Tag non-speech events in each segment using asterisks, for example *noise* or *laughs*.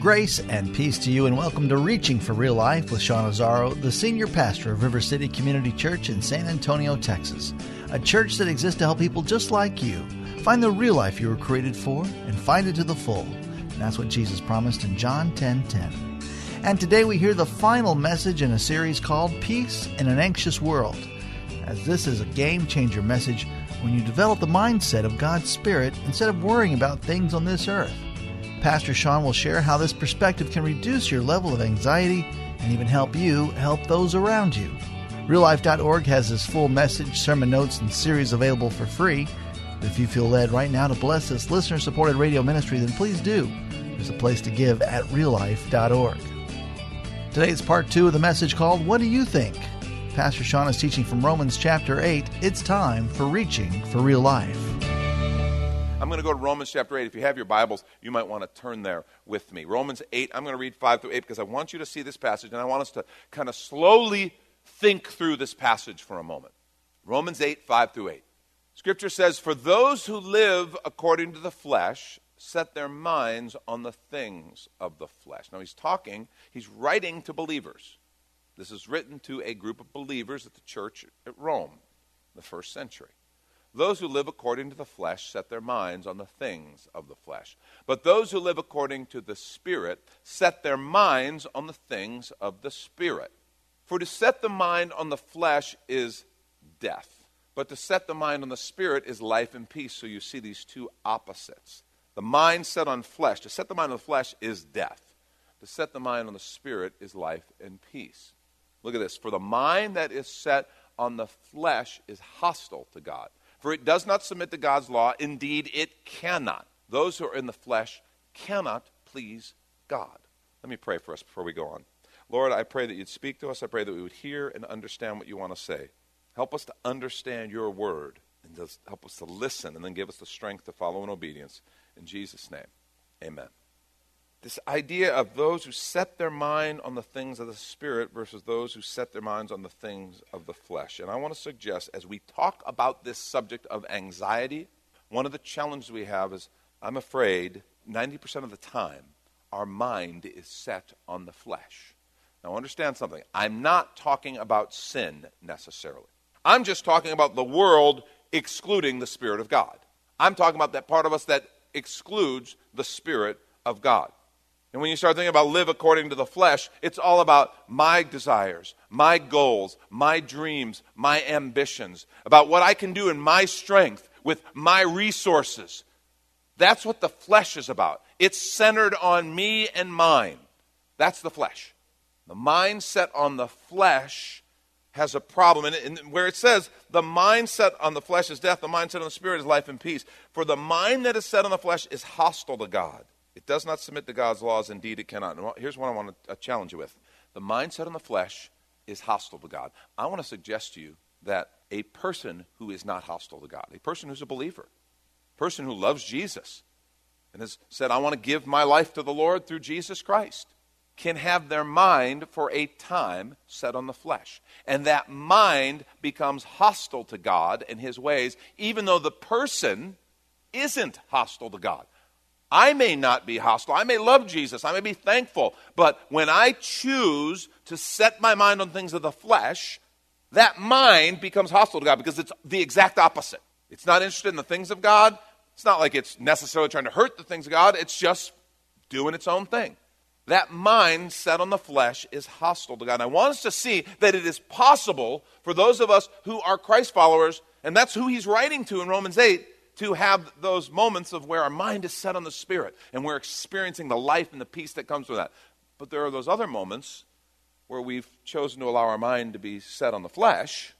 Grace and peace to you, and welcome to Reaching for Real Life with Sean Azzaro, the senior pastor of River City Community Church in San Antonio, Texas. A church that exists to help people just like you find the real life you were created for and find it to the full. And that's what Jesus promised in John 10 10. And today we hear the final message in a series called Peace in an Anxious World. As this is a game changer message when you develop the mindset of God's Spirit instead of worrying about things on this earth. Pastor Sean will share how this perspective can reduce your level of anxiety and even help you help those around you. RealLife.org has his full message, sermon notes, and series available for free. If you feel led right now to bless this listener supported radio ministry, then please do. There's a place to give at reallife.org. Today is part two of the message called What Do You Think? Pastor Sean is teaching from Romans chapter 8. It's time for reaching for real life. I'm going to go to Romans chapter 8. If you have your Bibles, you might want to turn there with me. Romans 8, I'm going to read 5 through 8 because I want you to see this passage and I want us to kind of slowly think through this passage for a moment. Romans 8, 5 through 8. Scripture says, For those who live according to the flesh set their minds on the things of the flesh. Now he's talking, he's writing to believers. This is written to a group of believers at the church at Rome, in the first century. Those who live according to the flesh set their minds on the things of the flesh. But those who live according to the Spirit set their minds on the things of the Spirit. For to set the mind on the flesh is death, but to set the mind on the Spirit is life and peace. So you see these two opposites. The mind set on flesh, to set the mind on the flesh is death. To set the mind on the Spirit is life and peace. Look at this. For the mind that is set on the flesh is hostile to God. For it does not submit to God's law. Indeed, it cannot. Those who are in the flesh cannot please God. Let me pray for us before we go on. Lord, I pray that you'd speak to us. I pray that we would hear and understand what you want to say. Help us to understand your word and help us to listen and then give us the strength to follow in obedience. In Jesus' name, amen. This idea of those who set their mind on the things of the Spirit versus those who set their minds on the things of the flesh. And I want to suggest, as we talk about this subject of anxiety, one of the challenges we have is I'm afraid 90% of the time our mind is set on the flesh. Now, understand something. I'm not talking about sin necessarily. I'm just talking about the world excluding the Spirit of God. I'm talking about that part of us that excludes the Spirit of God. And when you start thinking about live according to the flesh, it's all about my desires, my goals, my dreams, my ambitions, about what I can do in my strength with my resources. That's what the flesh is about. It's centered on me and mine. That's the flesh. The mindset on the flesh has a problem. And, where it says the mindset on the flesh is death, the mindset on the spirit is life and peace. For the mind that is set on the flesh is hostile to God. It does not submit to God's laws. Indeed, it cannot. And here's what I want to uh, challenge you with the mindset on the flesh is hostile to God. I want to suggest to you that a person who is not hostile to God, a person who's a believer, a person who loves Jesus, and has said, I want to give my life to the Lord through Jesus Christ, can have their mind for a time set on the flesh. And that mind becomes hostile to God and his ways, even though the person isn't hostile to God. I may not be hostile. I may love Jesus. I may be thankful. But when I choose to set my mind on things of the flesh, that mind becomes hostile to God because it's the exact opposite. It's not interested in the things of God. It's not like it's necessarily trying to hurt the things of God. It's just doing its own thing. That mind set on the flesh is hostile to God. And I want us to see that it is possible for those of us who are Christ followers, and that's who he's writing to in Romans 8, to have those moments of where our mind is set on the Spirit and we're experiencing the life and the peace that comes with that. But there are those other moments where we've chosen to allow our mind to be set on the flesh,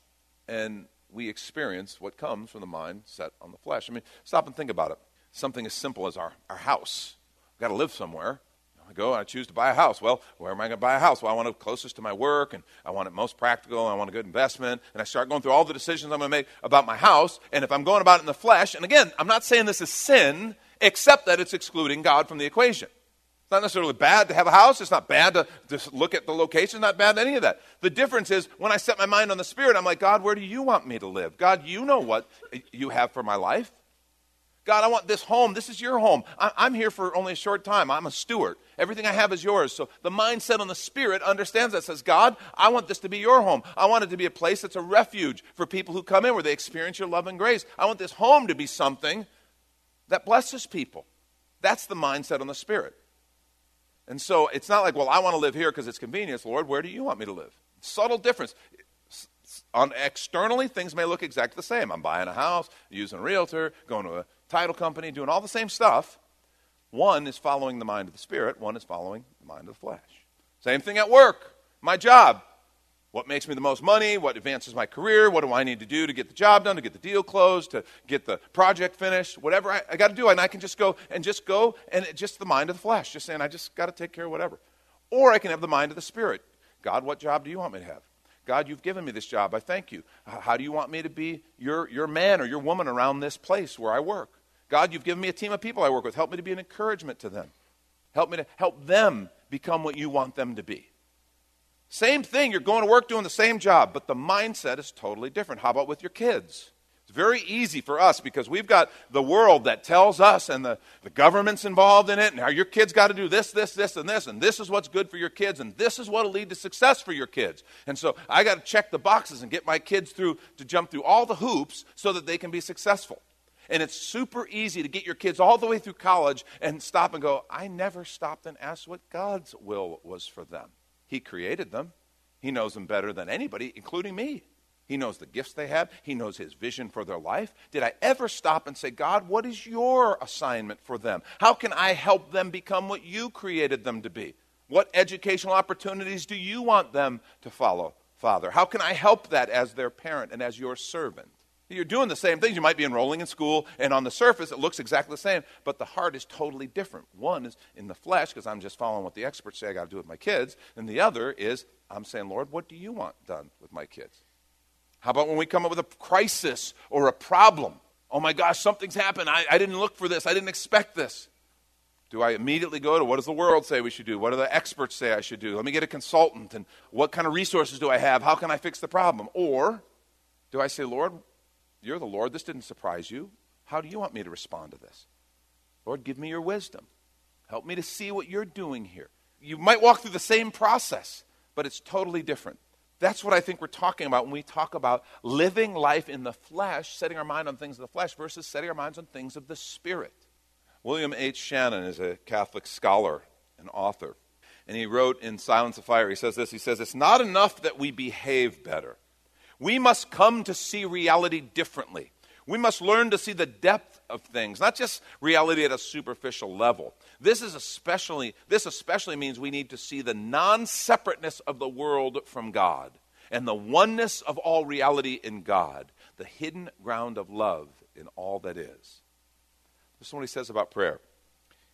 and we experience what comes from the mind set on the flesh. I mean, stop and think about it. Something as simple as our, our house. We've got to live somewhere. Go and I choose to buy a house. Well, where am I going to buy a house? Well, I want it closest to my work, and I want it most practical, and I want a good investment. And I start going through all the decisions I'm going to make about my house. And if I'm going about it in the flesh, and again, I'm not saying this is sin, except that it's excluding God from the equation. It's not necessarily bad to have a house. It's not bad to just look at the location. It's not bad any of that. The difference is when I set my mind on the Spirit, I'm like, God, where do you want me to live? God, you know what you have for my life. God, I want this home. This is your home. I'm here for only a short time. I'm a steward. Everything I have is yours. So the mindset on the Spirit understands that. Says, God, I want this to be your home. I want it to be a place that's a refuge for people who come in where they experience your love and grace. I want this home to be something that blesses people. That's the mindset on the Spirit. And so it's not like, well, I want to live here because it's convenient. Lord, where do you want me to live? Subtle difference. On externally, things may look exactly the same. I'm buying a house, using a realtor, going to a title company, doing all the same stuff. One is following the mind of the Spirit, one is following the mind of the flesh. Same thing at work, my job. What makes me the most money? What advances my career? What do I need to do to get the job done, to get the deal closed, to get the project finished? Whatever I, I got to do, and I can just go and just go and just the mind of the flesh, just saying, I just got to take care of whatever. Or I can have the mind of the Spirit. God, what job do you want me to have? God, you've given me this job. I thank you. How do you want me to be your, your man or your woman around this place where I work? God, you've given me a team of people I work with. Help me to be an encouragement to them. Help me to help them become what you want them to be. Same thing, you're going to work doing the same job, but the mindset is totally different. How about with your kids? It's very easy for us because we've got the world that tells us, and the, the government's involved in it, now your kids got to do this, this, this, and this, and this is what's good for your kids, and this is what will lead to success for your kids. And so I got to check the boxes and get my kids through to jump through all the hoops so that they can be successful. And it's super easy to get your kids all the way through college and stop and go, I never stopped and asked what God's will was for them. He created them. He knows them better than anybody, including me. He knows the gifts they have. He knows his vision for their life. Did I ever stop and say, God, what is your assignment for them? How can I help them become what you created them to be? What educational opportunities do you want them to follow, Father? How can I help that as their parent and as your servant? You're doing the same things. You might be enrolling in school, and on the surface, it looks exactly the same, but the heart is totally different. One is in the flesh, because I'm just following what the experts say I got to do with my kids, and the other is I'm saying, Lord, what do you want done with my kids? How about when we come up with a crisis or a problem? Oh my gosh, something's happened. I, I didn't look for this, I didn't expect this. Do I immediately go to what does the world say we should do? What do the experts say I should do? Let me get a consultant, and what kind of resources do I have? How can I fix the problem? Or do I say, Lord, you're the Lord. This didn't surprise you. How do you want me to respond to this? Lord, give me your wisdom. Help me to see what you're doing here. You might walk through the same process, but it's totally different. That's what I think we're talking about when we talk about living life in the flesh, setting our mind on things of the flesh versus setting our minds on things of the spirit. William H. Shannon is a Catholic scholar and author. And he wrote in Silence on Fire, he says this He says, It's not enough that we behave better. We must come to see reality differently. We must learn to see the depth of things, not just reality at a superficial level. This is especially this especially means we need to see the non-separateness of the world from God and the oneness of all reality in God, the hidden ground of love in all that is. This is what he says about prayer.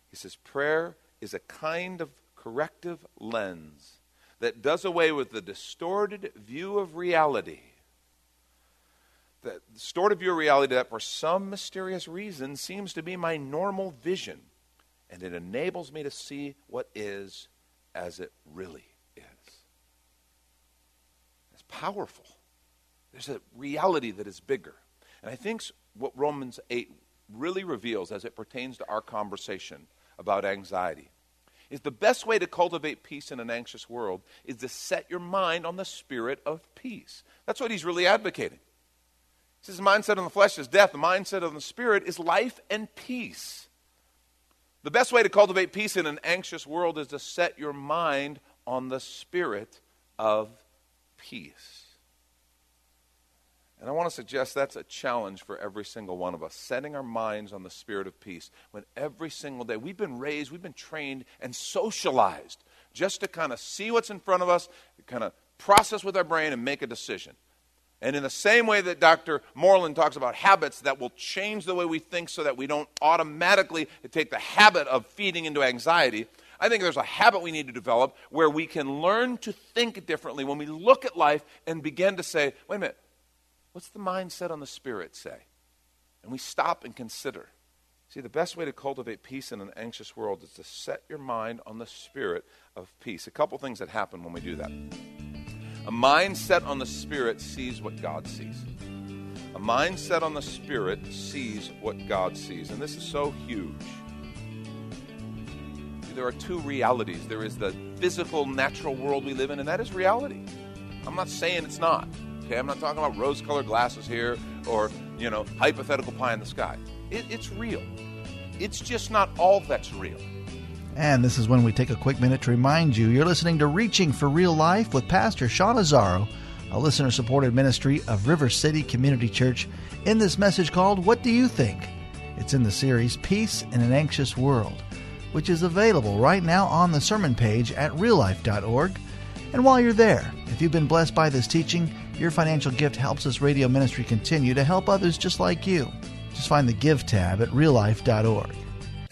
He says prayer is a kind of corrective lens that does away with the distorted view of reality the distorted view of reality that for some mysterious reason seems to be my normal vision. And it enables me to see what is as it really is. It's powerful. There's a reality that is bigger. And I think what Romans 8 really reveals as it pertains to our conversation about anxiety is the best way to cultivate peace in an anxious world is to set your mind on the spirit of peace. That's what he's really advocating says the mindset on the flesh is death. The mindset on the spirit is life and peace. The best way to cultivate peace in an anxious world is to set your mind on the spirit of peace. And I want to suggest that's a challenge for every single one of us, setting our minds on the spirit of peace. When every single day we've been raised, we've been trained and socialized just to kind of see what's in front of us, kind of process with our brain, and make a decision. And in the same way that Dr. Moreland talks about habits that will change the way we think so that we don't automatically take the habit of feeding into anxiety, I think there's a habit we need to develop where we can learn to think differently when we look at life and begin to say, wait a minute, what's the mindset on the spirit say? And we stop and consider. See, the best way to cultivate peace in an anxious world is to set your mind on the spirit of peace. A couple things that happen when we do that. A mind set on the spirit sees what God sees. A mind set on the spirit sees what God sees. And this is so huge there are two realities. There is the physical, natural world we live in, and that is reality. I'm not saying it's not. Okay, I'm not talking about rose-colored glasses here or you know hypothetical pie in the sky. It, it's real. It's just not all that's real. And this is when we take a quick minute to remind you you're listening to Reaching for Real Life with Pastor Sean Azzaro, a listener supported ministry of River City Community Church, in this message called What Do You Think? It's in the series Peace in an Anxious World which is available right now on the sermon page at reallife.org. And while you're there, if you've been blessed by this teaching, your financial gift helps this radio ministry continue to help others just like you. Just find the Give tab at reallife.org.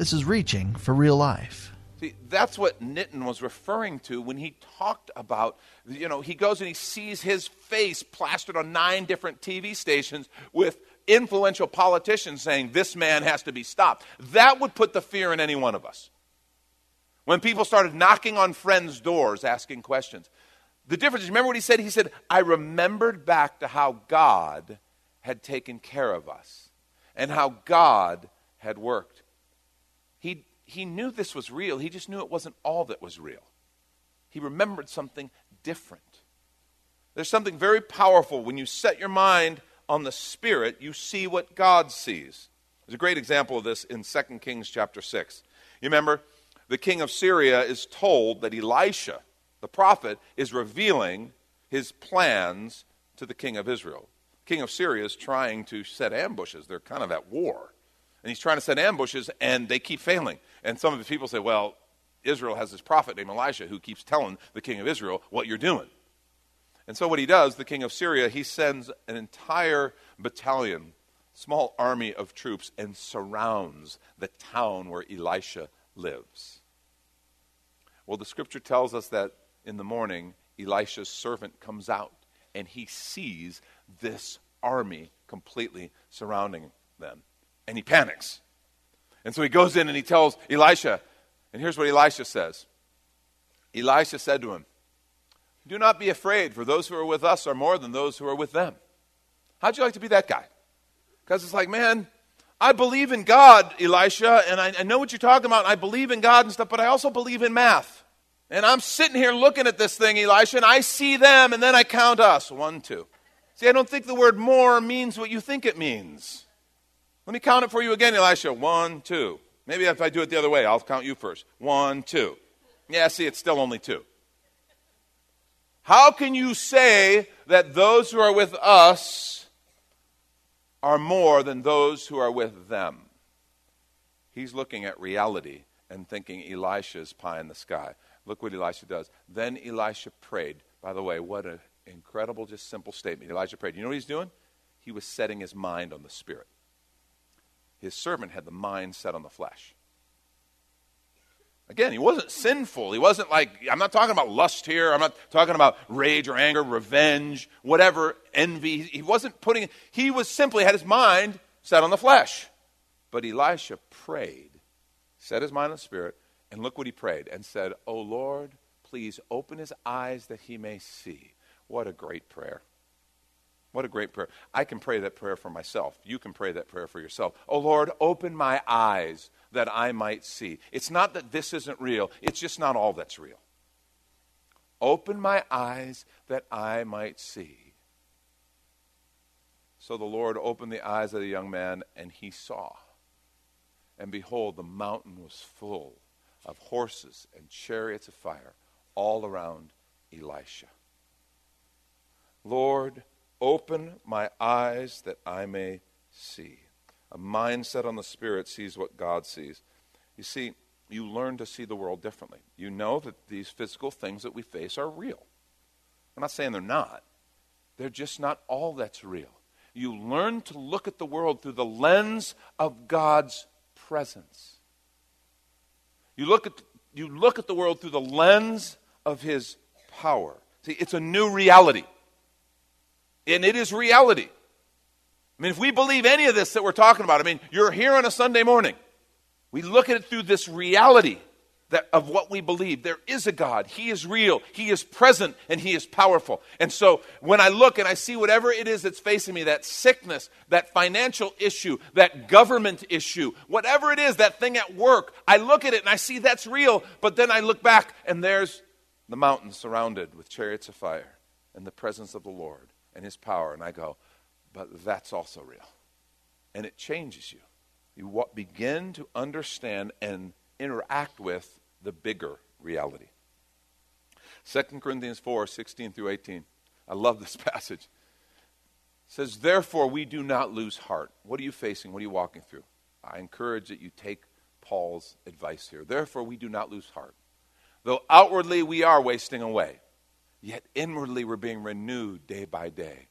This is reaching for real life. See, that's what Nitin was referring to when he talked about, you know, he goes and he sees his face plastered on nine different TV stations with influential politicians saying this man has to be stopped. That would put the fear in any one of us. When people started knocking on friends' doors asking questions. The difference is, remember what he said? He said, I remembered back to how God had taken care of us and how God had worked. He, he knew this was real, he just knew it wasn't all that was real. He remembered something different. There's something very powerful when you set your mind on the Spirit, you see what God sees. There's a great example of this in 2 Kings chapter 6. You remember, the king of Syria is told that Elisha, the prophet, is revealing his plans to the king of Israel. king of Syria is trying to set ambushes. They're kind of at war and he's trying to set ambushes, and they keep failing. And some of the people say, well, Israel has this prophet named Elisha who keeps telling the king of Israel what you're doing. And so what he does, the king of Syria, he sends an entire battalion, small army of troops, and surrounds the town where Elisha lives. Well, the scripture tells us that in the morning, Elisha's servant comes out and he sees this army completely surrounding them and he panics. And so he goes in and he tells Elisha, and here's what Elisha says Elisha said to him, Do not be afraid, for those who are with us are more than those who are with them. How'd you like to be that guy? Because it's like, man, I believe in God, Elisha, and I, I know what you're talking about. I believe in God and stuff, but I also believe in math. And I'm sitting here looking at this thing, Elisha, and I see them, and then I count us. One, two. See, I don't think the word more means what you think it means. Let me count it for you again, Elisha. One, two. Maybe if I do it the other way, I'll count you first. One, two. Yeah, see, it's still only two. How can you say that those who are with us are more than those who are with them? He's looking at reality and thinking Elisha's pie in the sky. Look what Elisha does. Then Elisha prayed. By the way, what an incredible, just simple statement. Elisha prayed. You know what he's doing? He was setting his mind on the Spirit. His servant had the mind set on the flesh. Again, he wasn't sinful. He wasn't like, I'm not talking about lust here. I'm not talking about rage or anger, revenge, whatever, envy. He wasn't putting, he was simply had his mind set on the flesh. But Elisha prayed, set his mind on the spirit, and look what he prayed and said, Oh Lord, please open his eyes that he may see. What a great prayer. What a great prayer. I can pray that prayer for myself. You can pray that prayer for yourself. Oh Lord, open my eyes that I might see. It's not that this isn't real, it's just not all that's real. Open my eyes that I might see. So the Lord opened the eyes of the young man, and he saw. And behold, the mountain was full of horses and chariots of fire all around Elisha. Lord, open my eyes that I may see. A mind set on the Spirit sees what God sees. You see, you learn to see the world differently. You know that these physical things that we face are real. I'm not saying they're not, they're just not all that's real. You learn to look at the world through the lens of God's presence. You look at, you look at the world through the lens of His power. See, it's a new reality. And it is reality. I mean, if we believe any of this that we're talking about, I mean, you're here on a Sunday morning. We look at it through this reality that of what we believe. There is a God. He is real. He is present and he is powerful. And so when I look and I see whatever it is that's facing me, that sickness, that financial issue, that government issue, whatever it is, that thing at work, I look at it and I see that's real, but then I look back and there's the mountain surrounded with chariots of fire and the presence of the Lord and his power. And I go, but that's also real. And it changes you. You begin to understand and interact with the bigger reality. 2 Corinthians 4 16 through 18. I love this *laughs* passage. It says, Therefore, we do not lose heart. What are you facing? What are you walking through? I encourage that you take Paul's advice here. Therefore, we do not lose heart. Though outwardly we are wasting away, yet inwardly we're being renewed day by day.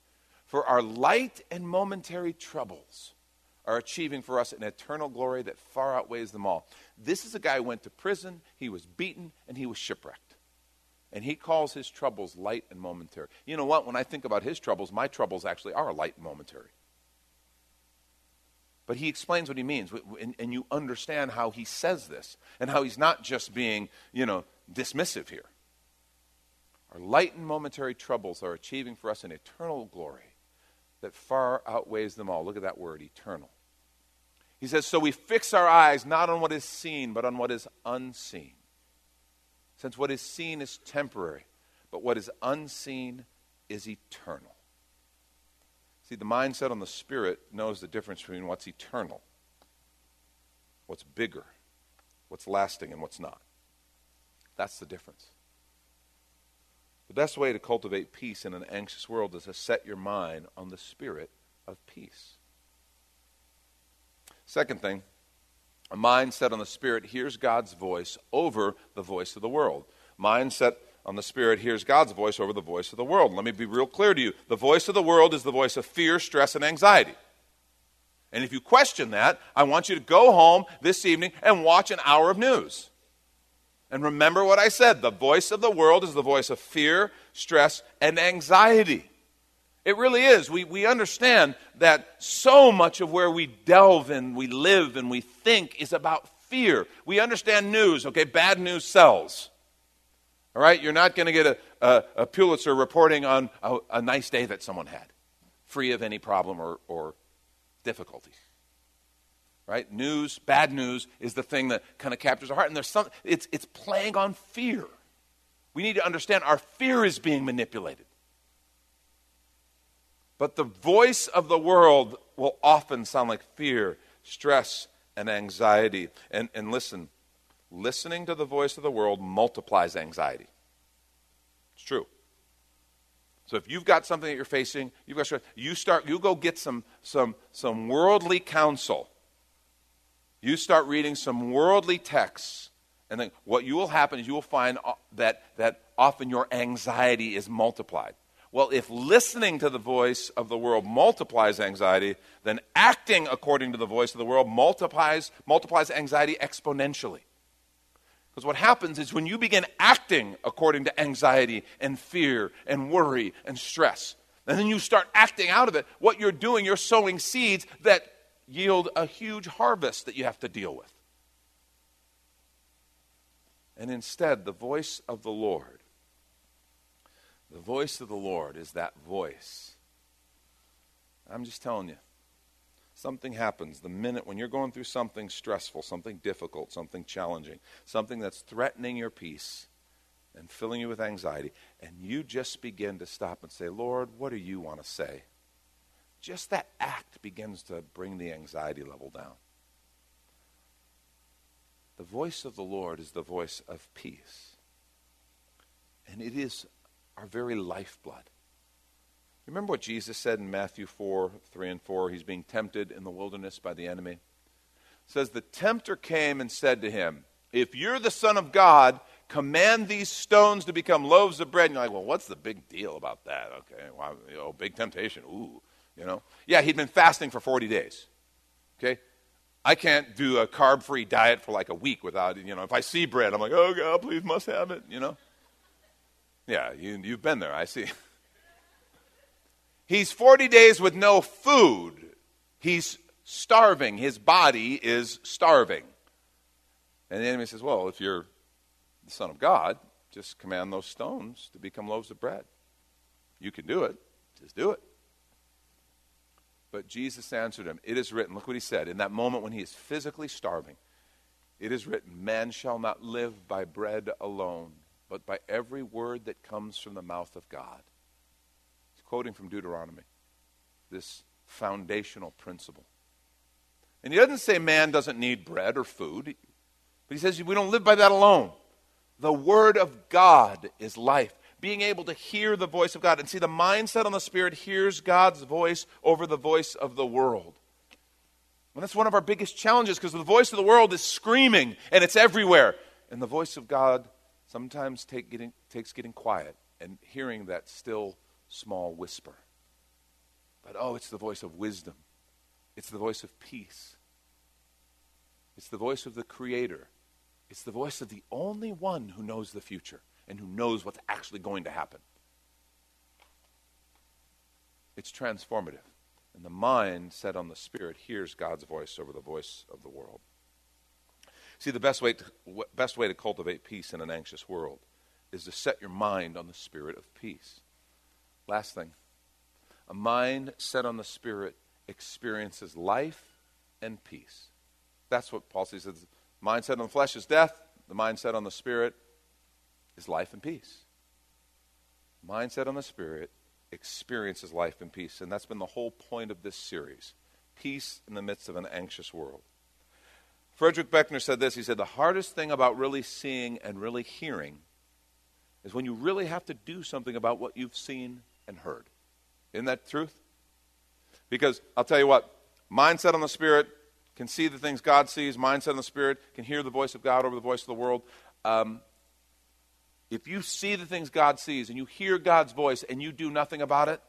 For our light and momentary troubles are achieving for us an eternal glory that far outweighs them all. This is a guy who went to prison, he was beaten, and he was shipwrecked. And he calls his troubles light and momentary. You know what? When I think about his troubles, my troubles actually are light and momentary. But he explains what he means, and, and you understand how he says this, and how he's not just being, you know, dismissive here. Our light and momentary troubles are achieving for us an eternal glory that far outweighs them all. Look at that word, eternal. He says, So we fix our eyes not on what is seen, but on what is unseen. Since what is seen is temporary, but what is unseen is eternal. See, the mindset on the Spirit knows the difference between what's eternal, what's bigger, what's lasting, and what's not. That's the difference. The best way to cultivate peace in an anxious world is to set your mind on the spirit of peace. Second thing, a mind set on the spirit hears God's voice over the voice of the world. Mind set on the spirit hears God's voice over the voice of the world. Let me be real clear to you. The voice of the world is the voice of fear, stress, and anxiety. And if you question that, I want you to go home this evening and watch an hour of news. And remember what I said the voice of the world is the voice of fear, stress, and anxiety. It really is. We, we understand that so much of where we delve and we live and we think is about fear. We understand news, okay? Bad news sells. All right? You're not going to get a, a, a, Pulitzer reporting on a, a nice day that someone had, free of any problem or, or difficulty right? News, bad news is the thing that kind of captures our heart. And there's some, it's, it's playing on fear. We need to understand our fear is being manipulated. But the voice of the world will often sound like fear, stress, and anxiety. And, and listen, listening to the voice of the world multiplies anxiety. It's true. So if you've got something that you're facing, you've got stress, you start, you go get some, some, some worldly counsel you start reading some worldly texts, and then what you will happen is you will find uh, that, that often your anxiety is multiplied. Well, if listening to the voice of the world multiplies anxiety, then acting according to the voice of the world multiplies, multiplies anxiety exponentially. Because what happens is when you begin acting according to anxiety and fear and worry and stress, and then you start acting out of it, what you're doing, you're sowing seeds that yield a huge harvest that you have to deal with. And instead, the voice of the Lord the voice of the Lord is that voice. I'm just telling you, something happens the minute when you're going through something stressful, something difficult, something challenging, something that's threatening your peace and filling you with anxiety, and you just begin to stop and say, Lord, what do you want to say? Just that act begins to bring the anxiety level down. The voice of the Lord is the voice of peace. And it is our very lifeblood. Remember what Jesus said in Matthew 4 3 and 4? He's being tempted in the wilderness by the enemy. It says, The tempter came and said to him, If you're the Son of God, command these stones to become loaves of bread. And you're like, Well, what's the big deal about that? Okay, well, you know, big temptation. Ooh, you know? Yeah, he'd been fasting for 40 days. Okay? I can't do a carb free diet for like a week without, you know, if I see bread, I'm like, oh, God, please must have it, you know? Yeah, you, you've been there, I see. *laughs* He's 40 days with no food. He's starving. His body is starving. And the enemy says, Well, if you're the Son of God, just command those stones to become loaves of bread. You can do it. Just do it. But Jesus answered him, It is written, look what he said, in that moment when he is physically starving, it is written, Man shall not live by bread alone, but by every word that comes from the mouth of God. He's quoting from Deuteronomy, this foundational principle. And he doesn't say man doesn't need bread or food, but he says we don't live by that alone. The Word of God is life. Being able to hear the voice of God. And see, the mindset on the Spirit hears God's voice over the voice of the world. And that's one of our biggest challenges because the voice of the world is screaming and it's everywhere. And the voice of God sometimes take getting, takes getting quiet and hearing that still small whisper. But oh, it's the voice of wisdom, it's the voice of peace, it's the voice of the Creator, it's the voice of the only one who knows the future and who knows what's actually going to happen. It's transformative. And the mind set on the Spirit hears God's voice over the voice of the world. See, the best way, to, best way to cultivate peace in an anxious world is to set your mind on the spirit of peace. Last thing a mind set on the spirit experiences life and peace. That's what Paul says. The Mindset on the flesh is death, the mindset on the spirit is life and peace. Mindset on the spirit experiences life and peace. And that's been the whole point of this series peace in the midst of an anxious world. Frederick Buechner said this. He said, The hardest thing about really seeing and really hearing is when you really have to do something about what you've seen and heard. Isn't that truth? Because I'll tell you what, mindset on the Spirit can see the things God sees, mindset on the Spirit can hear the voice of God over the voice of the world. Um, if you see the things God sees and you hear God's voice and you do nothing about it,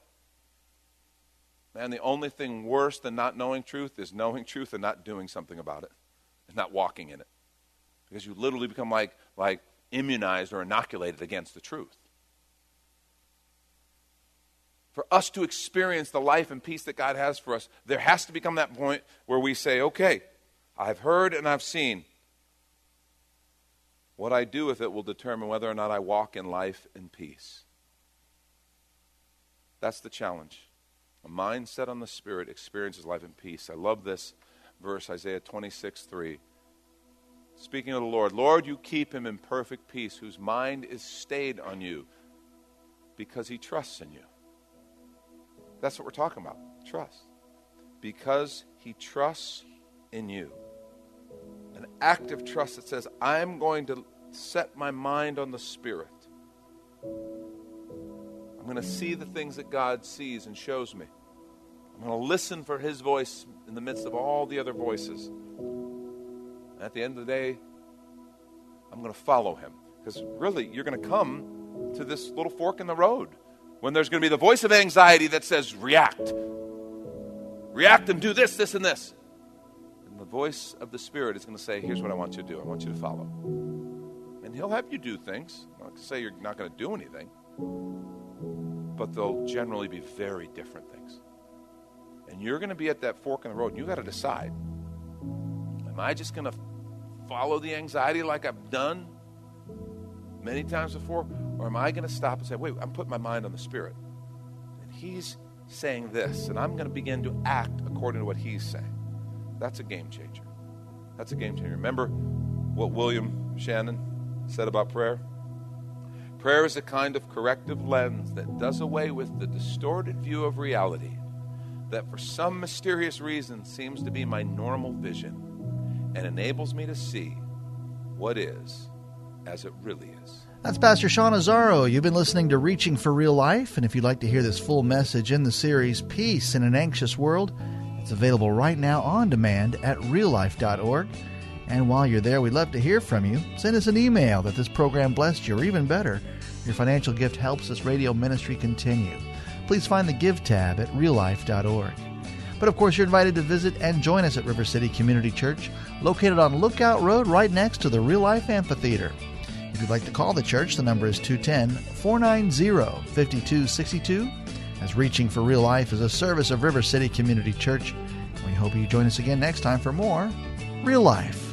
man, the only thing worse than not knowing truth is knowing *laughs* truth and not doing something about it and not walking in it. Because you literally become like, like immunized or inoculated against the truth. For us to experience the life and peace that God has for us, there has to become that point where we say, okay, I've heard and I've seen. What I do with it will determine whether or not I walk in life in peace. That's the challenge. A mind set on the Spirit experiences life in peace. I love this verse, Isaiah 26 3. Speaking of the Lord, Lord, you keep him in perfect peace, whose mind is stayed on you because he trusts in you. That's what we're talking about trust. Because he trusts in you. An active trust that says, I'm going to set my mind on the Spirit. I'm going to see the things that God sees and shows me. I'm going to listen for his voice in the midst of all the other voices. And at the end of the day, I'm going to follow him. Because really, you're going to come to this little fork in the road when there's going to be the voice of anxiety that says, react. React and do this, this, and this. And the voice of the Spirit is going to say, here's what I want you to do. I want you to follow. And He'll have you do things. Not to say you're not going to do anything, but they'll generally be very different things. And you're going to be at that fork in the road, and you've got to decide am I just going to follow the anxiety like I've done many times before? Or am I going to stop and say, wait, I'm putting my mind on the Spirit? And He's saying this, and I'm going to begin to act according to what He's saying. That's a game changer. That's a game changer. Remember what William Shannon said about prayer? Prayer is a kind of corrective lens that does away with the distorted view of reality that, for some mysterious reason, seems to be my normal vision and enables me to see what is as it really is. That's Pastor Sean Azzaro. You've been listening to Reaching for Real Life, and if you'd like to hear this full message in the series Peace in an Anxious World, it's available right now on demand at reallife.org. And while you're there, we'd love to hear from you. Send us an email that this program blessed you, or even better, your financial gift helps this radio ministry continue. Please find the Give tab at reallife.org. But of course, you're invited to visit and join us at River City Community Church, located on Lookout Road right next to the Real Life Amphitheater. If you'd like to call the church, the number is 210 490 5262. As Reaching for Real Life is a service of River City Community Church. We hope you join us again next time for more Real Life.